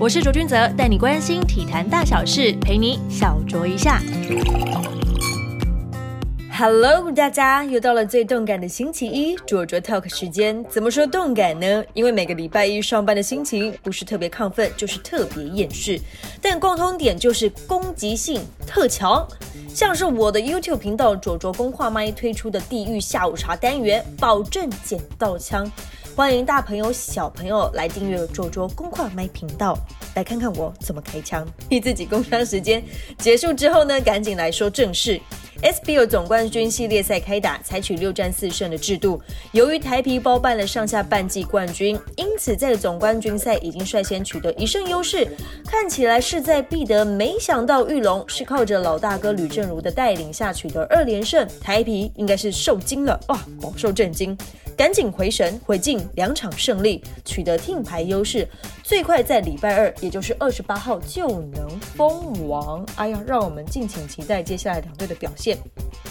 我是卓君泽，带你关心体坛大小事，陪你小酌一下。Hello，大家又到了最动感的星期一，卓卓 Talk 时间。怎么说动感呢？因为每个礼拜一上班的心情不是特别亢奋，就是特别厌世，但共通点就是攻击性特强。像是我的 YouTube 频道卓卓公话麦推出的地狱下午茶单元，保证捡到枪。欢迎大朋友小朋友来订阅卓卓公话麦频道，来看看我怎么开枪。替自己工伤时间结束之后呢，赶紧来说正事。SBO 总冠军系列赛开打，采取六战四胜的制度。由于台皮包办了上下半季冠军，此在总冠军赛已经率先取得一胜优势，看起来势在必得。没想到玉龙是靠着老大哥吕正如的带领下取得二连胜，台皮应该是受惊了哇，饱受震惊。赶紧回神，回敬两场胜利，取得听牌优势，最快在礼拜二，也就是二十八号就能封王。哎呀，让我们敬请期待接下来两队的表现。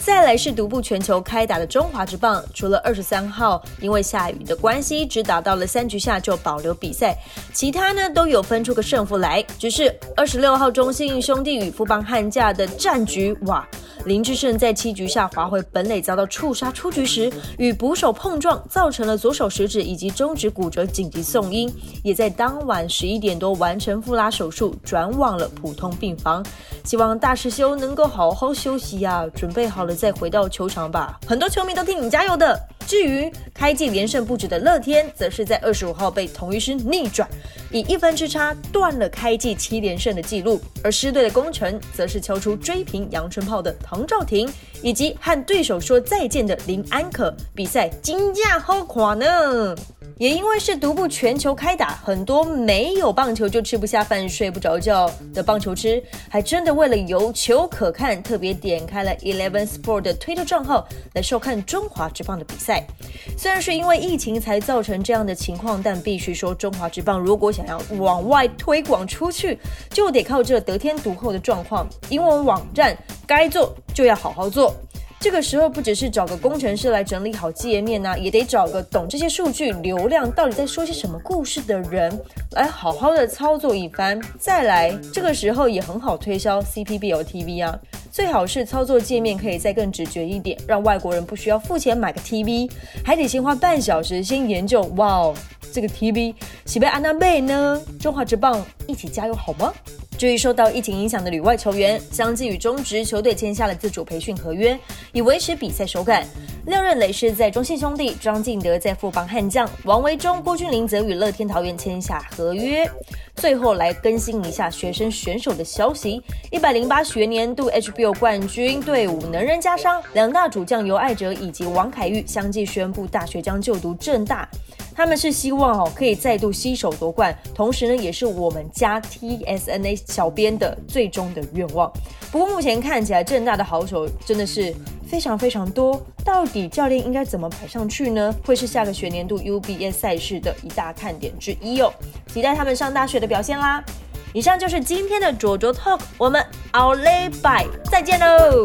再来是独步全球开打的中华之棒，除了二十三号因为下雨的关系，只打到了三局下就保留比赛，其他呢都有分出个胜负来。只是二十六号中信兄弟与富邦悍将的战局，哇！林志胜在七局下滑回本垒遭到触杀出局时，与捕手碰撞，造成了左手食指以及中指骨折，紧急送医，也在当晚十一点多完成复拉手术，转往了普通病房。希望大师兄能够好好休息呀，准备好了再回到球场吧。很多球迷都替你加油的。至于开季连胜不止的乐天，则是在二十五号被同一师逆转，以一分之差断了开季七连胜的记录。而师队的功臣，则是敲出追平阳春炮的唐兆廷，以及和对手说再见的林安可。比赛金价好垮呢。也因为是独步全球开打，很多没有棒球就吃不下饭、睡不着觉的棒球痴，还真的为了有球可看，特别点开了 Eleven Sport 的推特账号来收看中华职棒的比赛。虽然是因为疫情才造成这样的情况，但必须说，中华职棒如果想要往外推广出去，就得靠这得天独厚的状况。英文网站该做就要好好做。这个时候不只是找个工程师来整理好界面呢，也得找个懂这些数据流量到底在说些什么故事的人来好好的操作一番。再来，这个时候也很好推销 CPBL TV 啊，最好是操作界面可以再更直觉一点，让外国人不需要付钱买个 TV，还得先花半小时先研究。哇哦，这个 TV 喜被安娜贝呢？中华之棒一起加油好吗？至于受到疫情影响的旅外球员，相继与中职球队签下了自主培训合约，以维持比赛手感。六任雷士在中信兄弟，庄敬德在富邦悍将，王维忠、郭俊麟则与乐天桃园签下合约。最后来更新一下学生选手的消息：一百零八学年度 HBO 冠军队伍能人加伤，两大主将尤爱哲以及王凯玉相继宣布大学将就读正大。他们是希望哦可以再度携手夺冠，同时呢也是我们家 TSNA 小编的最终的愿望。不过目前看起来正大的好手真的是非常非常多，到底教练应该怎么摆上去呢？会是下个学年度 UBS 赛事的一大看点之一哦，期待他们上大学的表现啦！以上就是今天的卓卓 Talk，我们 Our Lay Bye，再见喽！